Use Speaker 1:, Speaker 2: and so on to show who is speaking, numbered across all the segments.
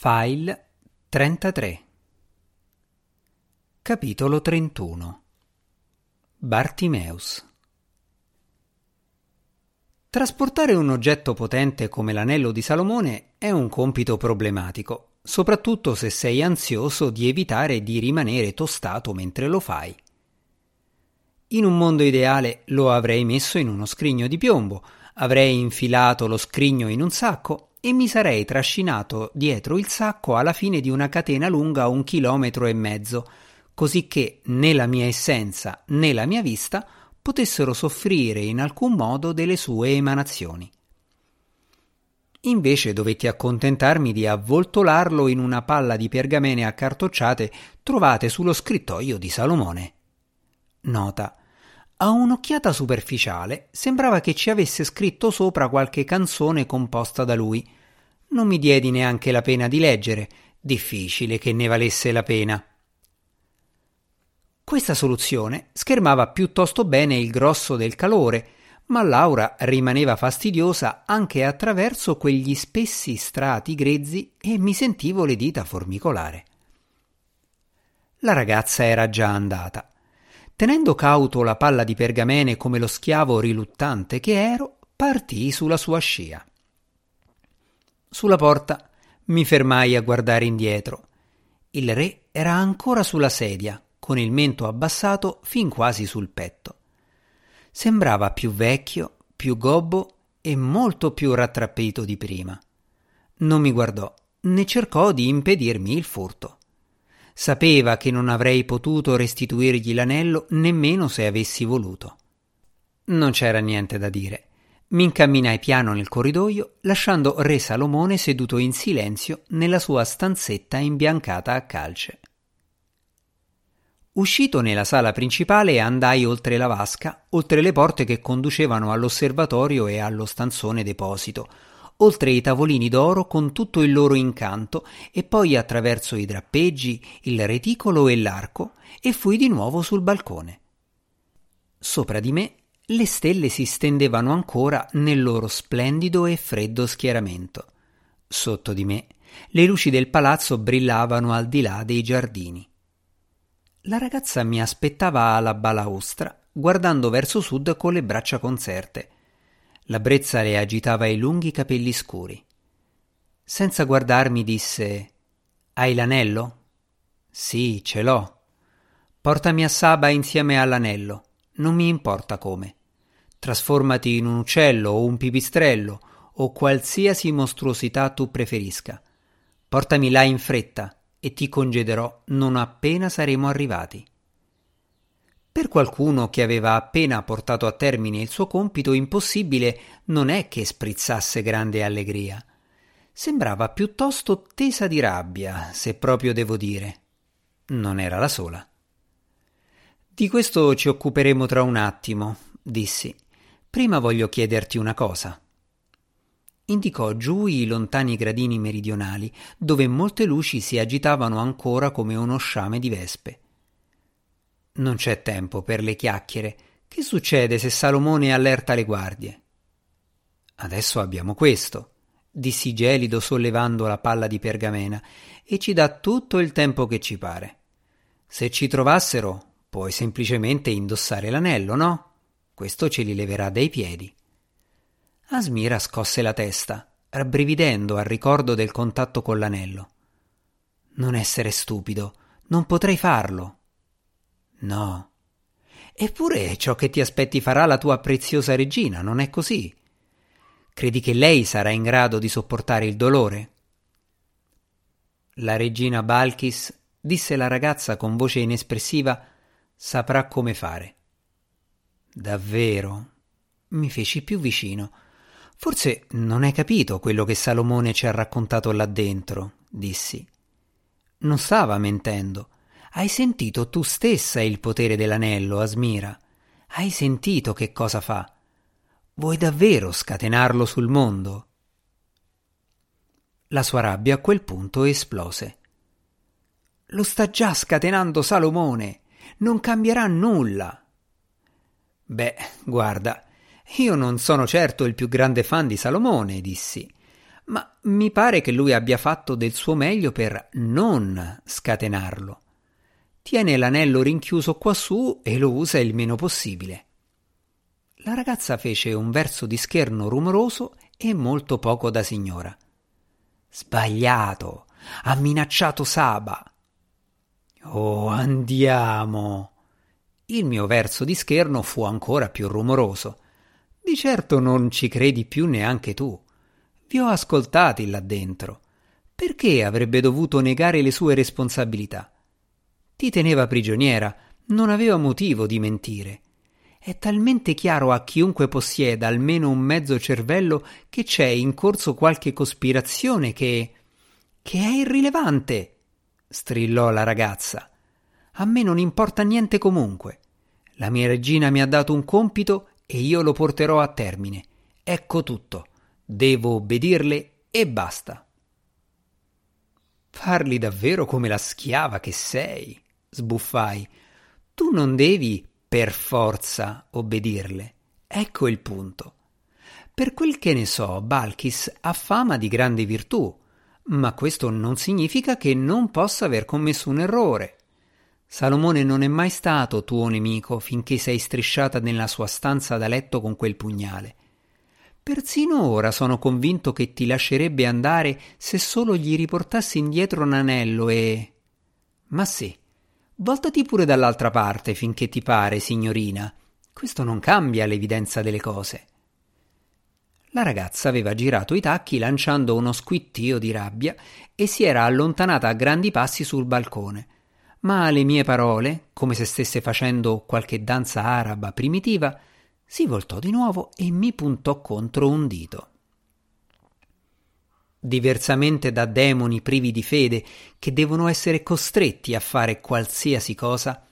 Speaker 1: File 33 Capitolo 31 Bartimeus. Trasportare un oggetto potente come l'anello di Salomone è un compito problematico, soprattutto se sei ansioso di evitare di rimanere tostato mentre lo fai. In un mondo ideale lo avrei messo in uno scrigno di piombo, avrei infilato lo scrigno in un sacco e mi sarei trascinato dietro il sacco alla fine di una catena lunga un chilometro e mezzo, così che né la mia essenza né la mia vista potessero soffrire in alcun modo delle sue emanazioni. Invece dovetti accontentarmi di avvoltolarlo in una palla di pergamene accartocciate trovate sullo scrittoio di Salomone. Nota. A un'occhiata superficiale sembrava che ci avesse scritto sopra qualche canzone composta da lui. Non mi diedi neanche la pena di leggere, difficile che ne valesse la pena. Questa soluzione schermava piuttosto bene il grosso del calore, ma Laura rimaneva fastidiosa anche attraverso quegli spessi strati grezzi e mi sentivo le dita formicolare. La ragazza era già andata. Tenendo cauto la palla di pergamene come lo schiavo riluttante che ero, partii sulla sua scia. Sulla porta mi fermai a guardare indietro. Il re era ancora sulla sedia, con il mento abbassato fin quasi sul petto. Sembrava più vecchio, più gobbo e molto più rattrappito di prima. Non mi guardò, né cercò di impedirmi il furto. Sapeva che non avrei potuto restituirgli l'anello nemmeno se avessi voluto. Non c'era niente da dire. Mi incamminai piano nel corridoio, lasciando Re Salomone seduto in silenzio nella sua stanzetta imbiancata a calce. Uscito nella sala principale andai oltre la vasca, oltre le porte che conducevano all'osservatorio e allo stanzone deposito, oltre i tavolini d'oro con tutto il loro incanto e poi attraverso i drappeggi, il reticolo e l'arco e fui di nuovo sul balcone. Sopra di me le stelle si stendevano ancora nel loro splendido e freddo schieramento. Sotto di me le luci del palazzo brillavano al di là dei giardini. La ragazza mi aspettava alla balaustra, guardando verso sud con le braccia conserte. La brezza le agitava i lunghi capelli scuri. Senza guardarmi disse Hai l'anello? Sì, ce l'ho. Portami a Saba insieme all'anello, non mi importa come. Trasformati in un uccello o un pipistrello o qualsiasi mostruosità tu preferisca. Portami là in fretta e ti congederò non appena saremo arrivati. Per qualcuno che aveva appena portato a termine il suo compito impossibile non è che sprizzasse grande allegria. Sembrava piuttosto tesa di rabbia, se proprio devo dire. Non era la sola. Di questo ci occuperemo tra un attimo, dissi. Prima voglio chiederti una cosa. Indicò giù i lontani gradini meridionali, dove molte luci si agitavano ancora come uno sciame di vespe. Non c'è tempo per le chiacchiere. Che succede se Salomone allerta le guardie? Adesso abbiamo questo, dissi gelido sollevando la palla di pergamena, e ci dà tutto il tempo che ci pare. Se ci trovassero, puoi semplicemente indossare l'anello, no? Questo ce li leverà dai piedi. Asmira scosse la testa, rabbrividendo al ricordo del contatto con l'anello. Non essere stupido, non potrei farlo. No. Eppure ciò che ti aspetti farà la tua preziosa regina, non è così? Credi che lei sarà in grado di sopportare il dolore? La regina Balkis, disse la ragazza con voce inespressiva, saprà come fare. Davvero? Mi feci più vicino. Forse non hai capito quello che Salomone ci ha raccontato là dentro, dissi. Non stava mentendo. Hai sentito tu stessa il potere dell'anello, Asmira? Hai sentito che cosa fa? Vuoi davvero scatenarlo sul mondo? La sua rabbia a quel punto esplose. Lo sta già scatenando Salomone. Non cambierà nulla. Beh, guarda, io non sono certo il più grande fan di Salomone, dissi, ma mi pare che lui abbia fatto del suo meglio per non scatenarlo. Tiene l'anello rinchiuso quassù e lo usa il meno possibile. La ragazza fece un verso di scherno rumoroso e molto poco da signora. Sbagliato! Ha minacciato Saba! Oh, andiamo! Il mio verso di scherno fu ancora più rumoroso. Di certo non ci credi più neanche tu. Vi ho ascoltati là dentro. Perché avrebbe dovuto negare le sue responsabilità? Ti teneva prigioniera, non aveva motivo di mentire. È talmente chiaro a chiunque possieda almeno un mezzo cervello che c'è in corso qualche cospirazione che. che è irrilevante. strillò la ragazza. A me non importa niente comunque. La mia regina mi ha dato un compito e io lo porterò a termine. Ecco tutto. Devo obbedirle e basta. Parli davvero come la schiava che sei, sbuffai. Tu non devi per forza obbedirle. Ecco il punto. Per quel che ne so, Balkis ha fama di grande virtù, ma questo non significa che non possa aver commesso un errore. Salomone non è mai stato tuo nemico finché sei strisciata nella sua stanza da letto con quel pugnale. Persino ora sono convinto che ti lascerebbe andare se solo gli riportassi indietro un anello e. Ma sì, voltati pure dall'altra parte finché ti pare, signorina. Questo non cambia l'evidenza delle cose. La ragazza aveva girato i tacchi lanciando uno squittio di rabbia e si era allontanata a grandi passi sul balcone. Ma alle mie parole, come se stesse facendo qualche danza araba primitiva, si voltò di nuovo e mi puntò contro un dito. Diversamente da demoni privi di fede che devono essere costretti a fare qualsiasi cosa,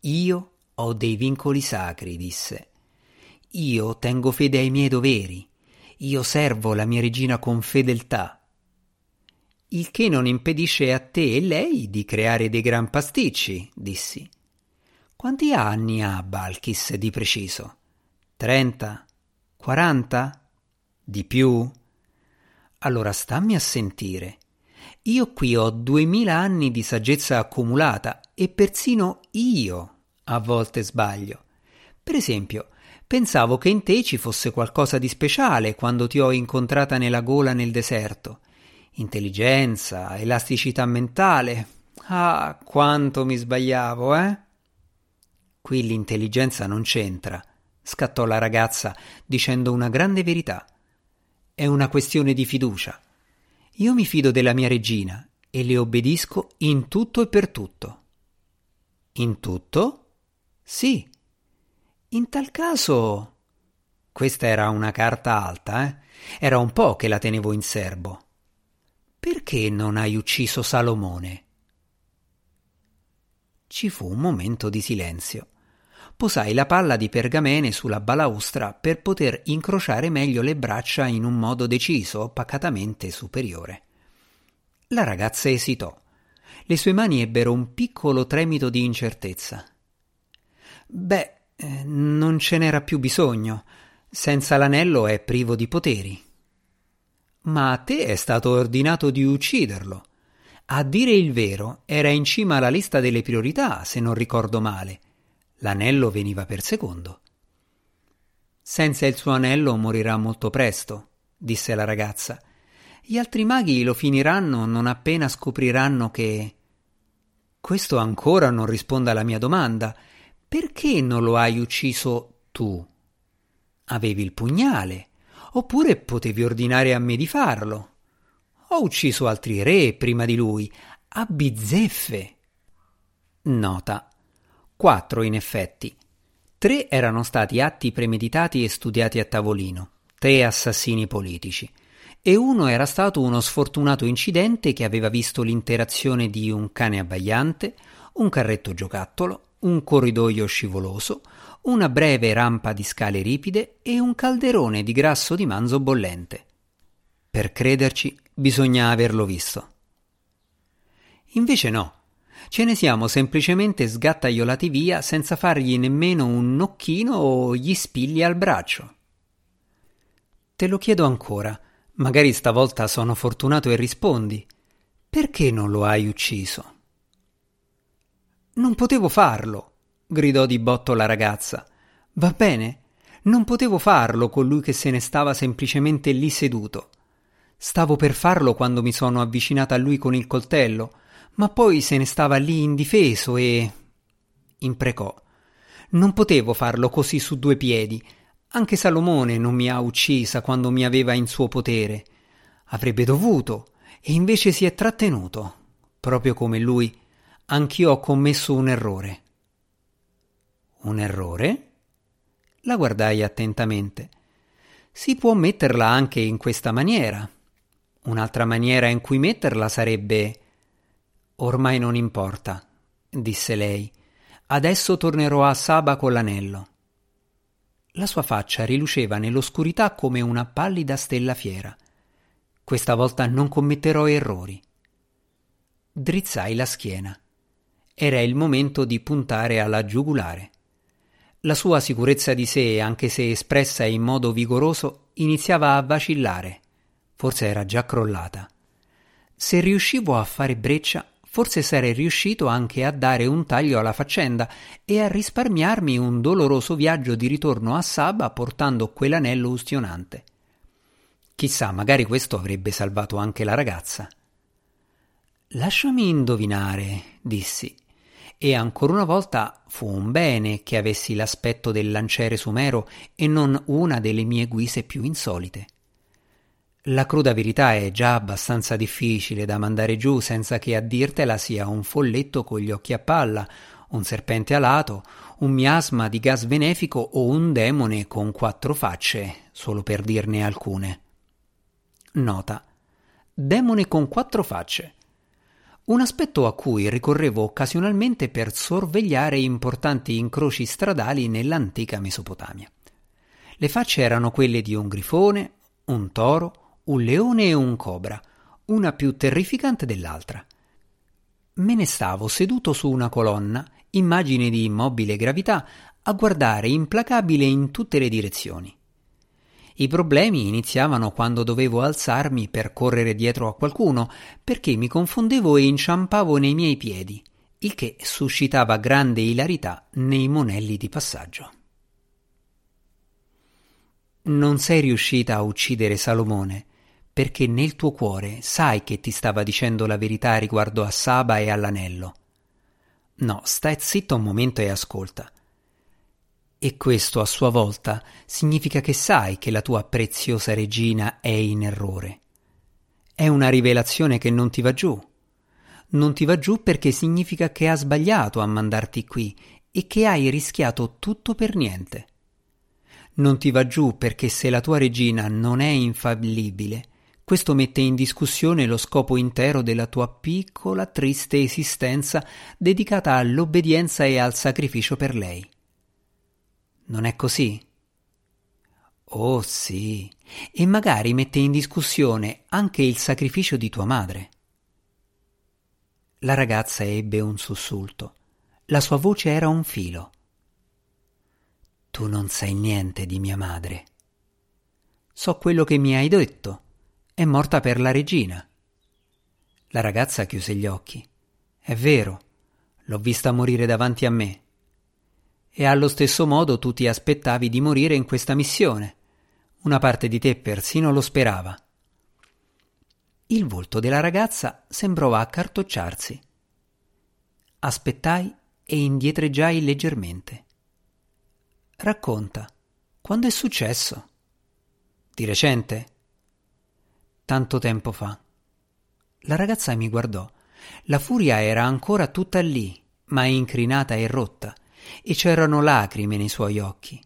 Speaker 1: io ho dei vincoli sacri, disse. Io tengo fede ai miei doveri. Io servo la mia regina con fedeltà. Il che non impedisce a te e lei di creare dei gran pasticci, dissi. Quanti anni ha Balkis di preciso? Trenta? Quaranta? Di più? Allora stammi a sentire. Io qui ho duemila anni di saggezza accumulata e persino io a volte sbaglio. Per esempio, pensavo che in te ci fosse qualcosa di speciale quando ti ho incontrata nella gola nel deserto. Intelligenza, elasticità mentale. Ah, quanto mi sbagliavo, eh? Qui l'intelligenza non c'entra scattò la ragazza dicendo una grande verità. È una questione di fiducia. Io mi fido della mia regina e le obbedisco in tutto e per tutto. In tutto? Sì. In tal caso. Questa era una carta alta, eh? Era un po' che la tenevo in serbo. Perché non hai ucciso Salomone? Ci fu un momento di silenzio posai la palla di pergamene sulla balaustra per poter incrociare meglio le braccia in un modo deciso, pacatamente superiore. La ragazza esitò. Le sue mani ebbero un piccolo tremito di incertezza. Beh, eh, non ce n'era più bisogno. Senza l'anello è privo di poteri. Ma a te è stato ordinato di ucciderlo. A dire il vero, era in cima alla lista delle priorità, se non ricordo male. L'anello veniva per secondo. Senza il suo anello morirà molto presto, disse la ragazza. Gli altri maghi lo finiranno non appena scopriranno che. Questo ancora non risponde alla mia domanda. Perché non lo hai ucciso tu? Avevi il pugnale, oppure potevi ordinare a me di farlo. Ho ucciso altri re prima di lui, a bizzeffe. Nota. Quattro, in effetti. Tre erano stati atti premeditati e studiati a tavolino, tre assassini politici, e uno era stato uno sfortunato incidente che aveva visto l'interazione di un cane abbagliante, un carretto giocattolo, un corridoio scivoloso, una breve rampa di scale ripide e un calderone di grasso di manzo bollente. Per crederci bisogna averlo visto. Invece no, Ce ne siamo semplicemente sgattaiolati via senza fargli nemmeno un nocchino o gli spigli al braccio. Te lo chiedo ancora, Magari stavolta sono fortunato e rispondi. Perché non lo hai ucciso? Non potevo farlo, gridò di botto la ragazza. Va bene? Non potevo farlo colui che se ne stava semplicemente lì seduto. Stavo per farlo quando mi sono avvicinata a lui con il coltello, ma poi se ne stava lì indifeso e. imprecò. Non potevo farlo così su due piedi. Anche Salomone non mi ha uccisa quando mi aveva in suo potere. Avrebbe dovuto, e invece si è trattenuto. Proprio come lui, anch'io ho commesso un errore. Un errore? La guardai attentamente. Si può metterla anche in questa maniera. Un'altra maniera in cui metterla sarebbe Ormai non importa, disse lei. Adesso tornerò a Saba con l'anello. La sua faccia riluceva nell'oscurità come una pallida stella fiera. Questa volta non commetterò errori. Drizzai la schiena. Era il momento di puntare alla giugulare. La sua sicurezza di sé, anche se espressa in modo vigoroso, iniziava a vacillare. Forse era già crollata. Se riuscivo a fare breccia, forse sarei riuscito anche a dare un taglio alla faccenda e a risparmiarmi un doloroso viaggio di ritorno a Saba portando quell'anello ustionante. Chissà, magari questo avrebbe salvato anche la ragazza. Lasciami indovinare, dissi. E ancora una volta fu un bene che avessi l'aspetto del lanciere sumero e non una delle mie guise più insolite. La cruda verità è già abbastanza difficile da mandare giù senza che a dirtela sia un folletto con gli occhi a palla, un serpente alato, un miasma di gas benefico o un demone con quattro facce, solo per dirne alcune. Nota. Demone con quattro facce. Un aspetto a cui ricorrevo occasionalmente per sorvegliare importanti incroci stradali nell'antica Mesopotamia. Le facce erano quelle di un grifone, un toro, un leone e un cobra, una più terrificante dell'altra. Me ne stavo seduto su una colonna, immagine di immobile gravità, a guardare implacabile in tutte le direzioni. I problemi iniziavano quando dovevo alzarmi per correre dietro a qualcuno, perché mi confondevo e inciampavo nei miei piedi, il che suscitava grande ilarità nei monelli di passaggio. Non sei riuscita a uccidere Salomone, perché nel tuo cuore sai che ti stava dicendo la verità riguardo a Saba e all'anello. No, stai zitto un momento e ascolta. E questo a sua volta significa che sai che la tua preziosa regina è in errore. È una rivelazione che non ti va giù. Non ti va giù perché significa che ha sbagliato a mandarti qui e che hai rischiato tutto per niente. Non ti va giù perché se la tua regina non è infallibile, questo mette in discussione lo scopo intero della tua piccola, triste esistenza dedicata all'obbedienza e al sacrificio per lei. Non è così? Oh sì, e magari mette in discussione anche il sacrificio di tua madre. La ragazza ebbe un sussulto. La sua voce era un filo. Tu non sai niente di mia madre. So quello che mi hai detto, è morta per la regina. La ragazza chiuse gli occhi. È vero, l'ho vista morire davanti a me. E allo stesso modo tu ti aspettavi di morire in questa missione. Una parte di te persino lo sperava. Il volto della ragazza sembrò accartocciarsi. Aspettai e indietreggiai leggermente. Racconta, quando è successo? Di recente? tanto tempo fa. La ragazza mi guardò. La furia era ancora tutta lì, ma incrinata e rotta, e c'erano lacrime nei suoi occhi.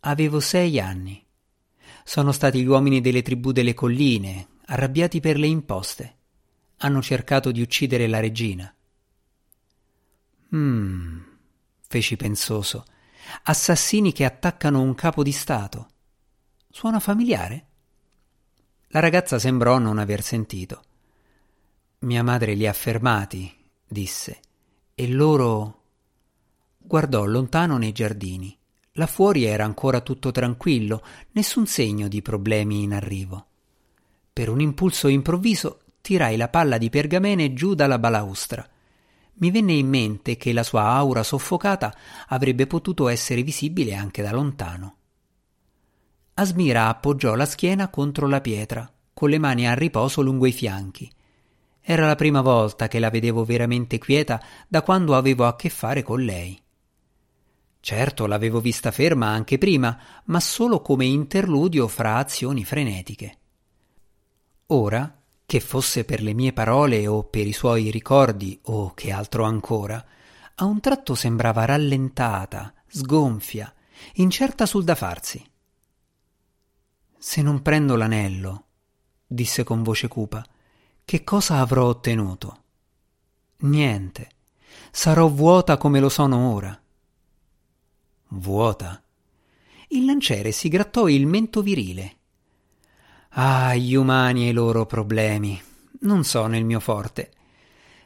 Speaker 1: Avevo sei anni. Sono stati gli uomini delle tribù delle colline, arrabbiati per le imposte. Hanno cercato di uccidere la regina. Mmm, feci pensoso. Assassini che attaccano un capo di Stato. Suona familiare? La ragazza sembrò non aver sentito. Mia madre li ha fermati, disse, e loro. Guardò lontano nei giardini. Là fuori era ancora tutto tranquillo, nessun segno di problemi in arrivo. Per un impulso improvviso tirai la palla di pergamene giù dalla balaustra. Mi venne in mente che la sua aura soffocata avrebbe potuto essere visibile anche da lontano. Asmira appoggiò la schiena contro la pietra, con le mani a riposo lungo i fianchi. Era la prima volta che la vedevo veramente quieta da quando avevo a che fare con lei. Certo, l'avevo vista ferma anche prima, ma solo come interludio fra azioni frenetiche. Ora, che fosse per le mie parole o per i suoi ricordi o che altro ancora, a un tratto sembrava rallentata, sgonfia, incerta sul da farsi. Se non prendo l'anello, disse con voce cupa, che cosa avrò ottenuto? Niente. Sarò vuota come lo sono ora. Vuota. Il lanciere si grattò il mento virile. Ah, gli umani e i loro problemi. Non sono il mio forte.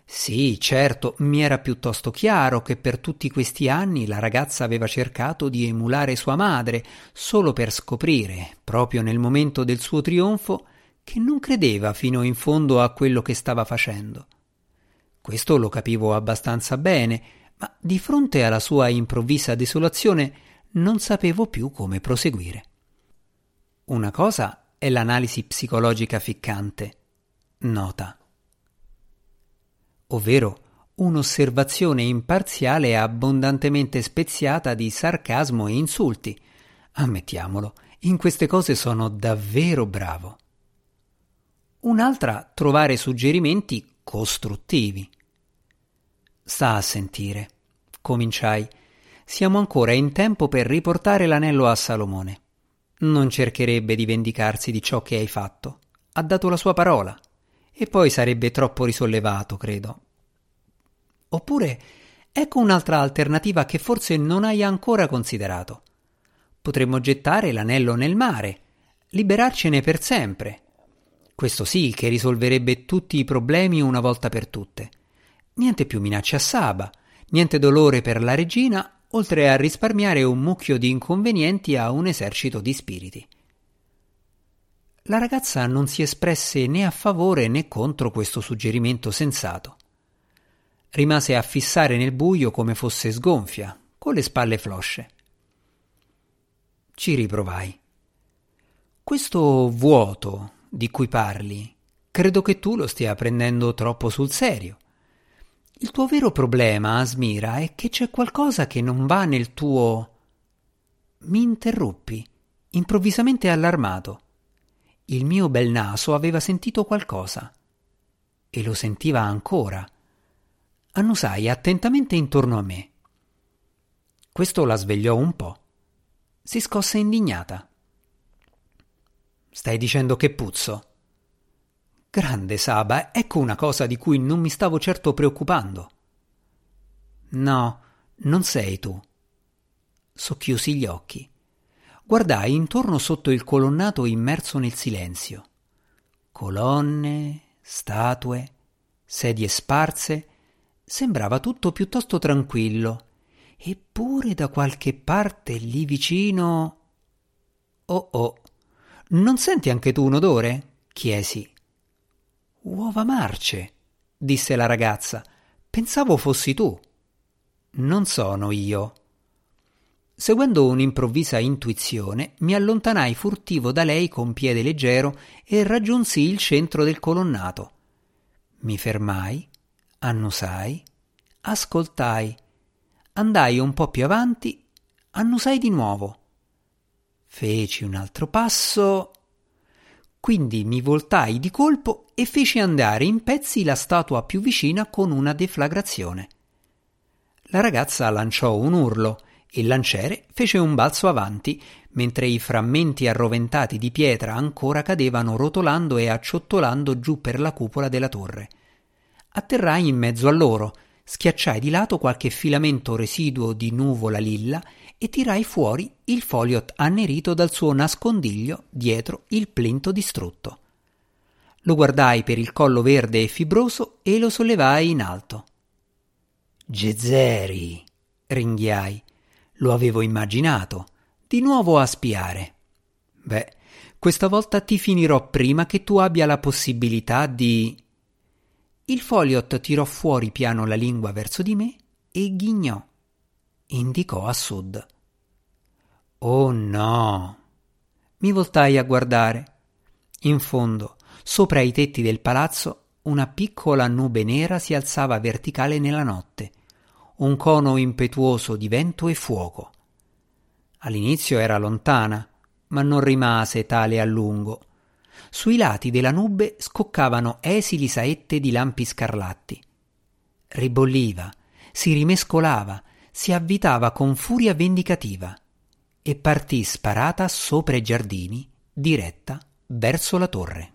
Speaker 1: Sì, certo, mi era piuttosto chiaro che per tutti questi anni la ragazza aveva cercato di emulare sua madre, solo per scoprire, proprio nel momento del suo trionfo, che non credeva fino in fondo a quello che stava facendo. Questo lo capivo abbastanza bene, ma di fronte alla sua improvvisa desolazione non sapevo più come proseguire. Una cosa è l'analisi psicologica ficcante, nota, ovvero un'osservazione imparziale e abbondantemente speziata di sarcasmo e insulti. Ammettiamolo, in queste cose sono davvero bravo un'altra trovare suggerimenti costruttivi. Sta a sentire. Cominciai. Siamo ancora in tempo per riportare l'anello a Salomone. Non cercherebbe di vendicarsi di ciò che hai fatto. Ha dato la sua parola. E poi sarebbe troppo risollevato, credo. Oppure ecco un'altra alternativa che forse non hai ancora considerato. Potremmo gettare l'anello nel mare, liberarcene per sempre, questo sì che risolverebbe tutti i problemi una volta per tutte. Niente più minacce a Saba, niente dolore per la regina, oltre a risparmiare un mucchio di inconvenienti a un esercito di spiriti. La ragazza non si espresse né a favore né contro questo suggerimento sensato. Rimase a fissare nel buio come fosse sgonfia, con le spalle flosce. Ci riprovai. Questo vuoto, di cui parli, credo che tu lo stia prendendo troppo sul serio. Il tuo vero problema, Asmira, è che c'è qualcosa che non va nel tuo. Mi interruppi, improvvisamente allarmato. Il mio bel naso aveva sentito qualcosa. E lo sentiva ancora. Annusai attentamente intorno a me. Questo la svegliò un po'. Si scosse indignata. Stai dicendo che puzzo? Grande Saba, ecco una cosa di cui non mi stavo certo preoccupando. No, non sei tu. Socchiusi gli occhi. Guardai intorno sotto il colonnato immerso nel silenzio. Colonne, statue, sedie sparse, sembrava tutto piuttosto tranquillo. Eppure da qualche parte lì vicino. Oh oh, non senti anche tu un odore? chiesi. Uova marce, disse la ragazza. Pensavo fossi tu. Non sono io. Seguendo un'improvvisa intuizione, mi allontanai furtivo da lei con piede leggero e raggiunsi il centro del colonnato. Mi fermai, annusai, ascoltai, andai un po' più avanti, annusai di nuovo. Feci un altro passo. Quindi mi voltai di colpo e feci andare in pezzi la statua più vicina con una deflagrazione. La ragazza lanciò un urlo e il lanciere fece un balzo avanti, mentre i frammenti arroventati di pietra ancora cadevano rotolando e acciottolando giù per la cupola della torre. Atterrai in mezzo a loro, schiacciai di lato qualche filamento residuo di nuvola lilla e tirai fuori il foliot annerito dal suo nascondiglio dietro il plinto distrutto. Lo guardai per il collo verde e fibroso e lo sollevai in alto. Gezeri, ringhiai. Lo avevo immaginato, di nuovo a spiare. Beh, Questa volta ti finirò prima che tu abbia la possibilità di. Il Foliot tirò fuori piano la lingua verso di me e ghignò. Indicò a sud. Oh no! Mi voltai a guardare. In fondo, sopra i tetti del palazzo, una piccola nube nera si alzava verticale nella notte, un cono impetuoso di vento e fuoco. All'inizio era lontana, ma non rimase tale a lungo. Sui lati della nube scoccavano esili saette di lampi scarlatti. Ribolliva, si rimescolava, si avvitava con furia vendicativa e partì sparata sopra i giardini, diretta verso la torre.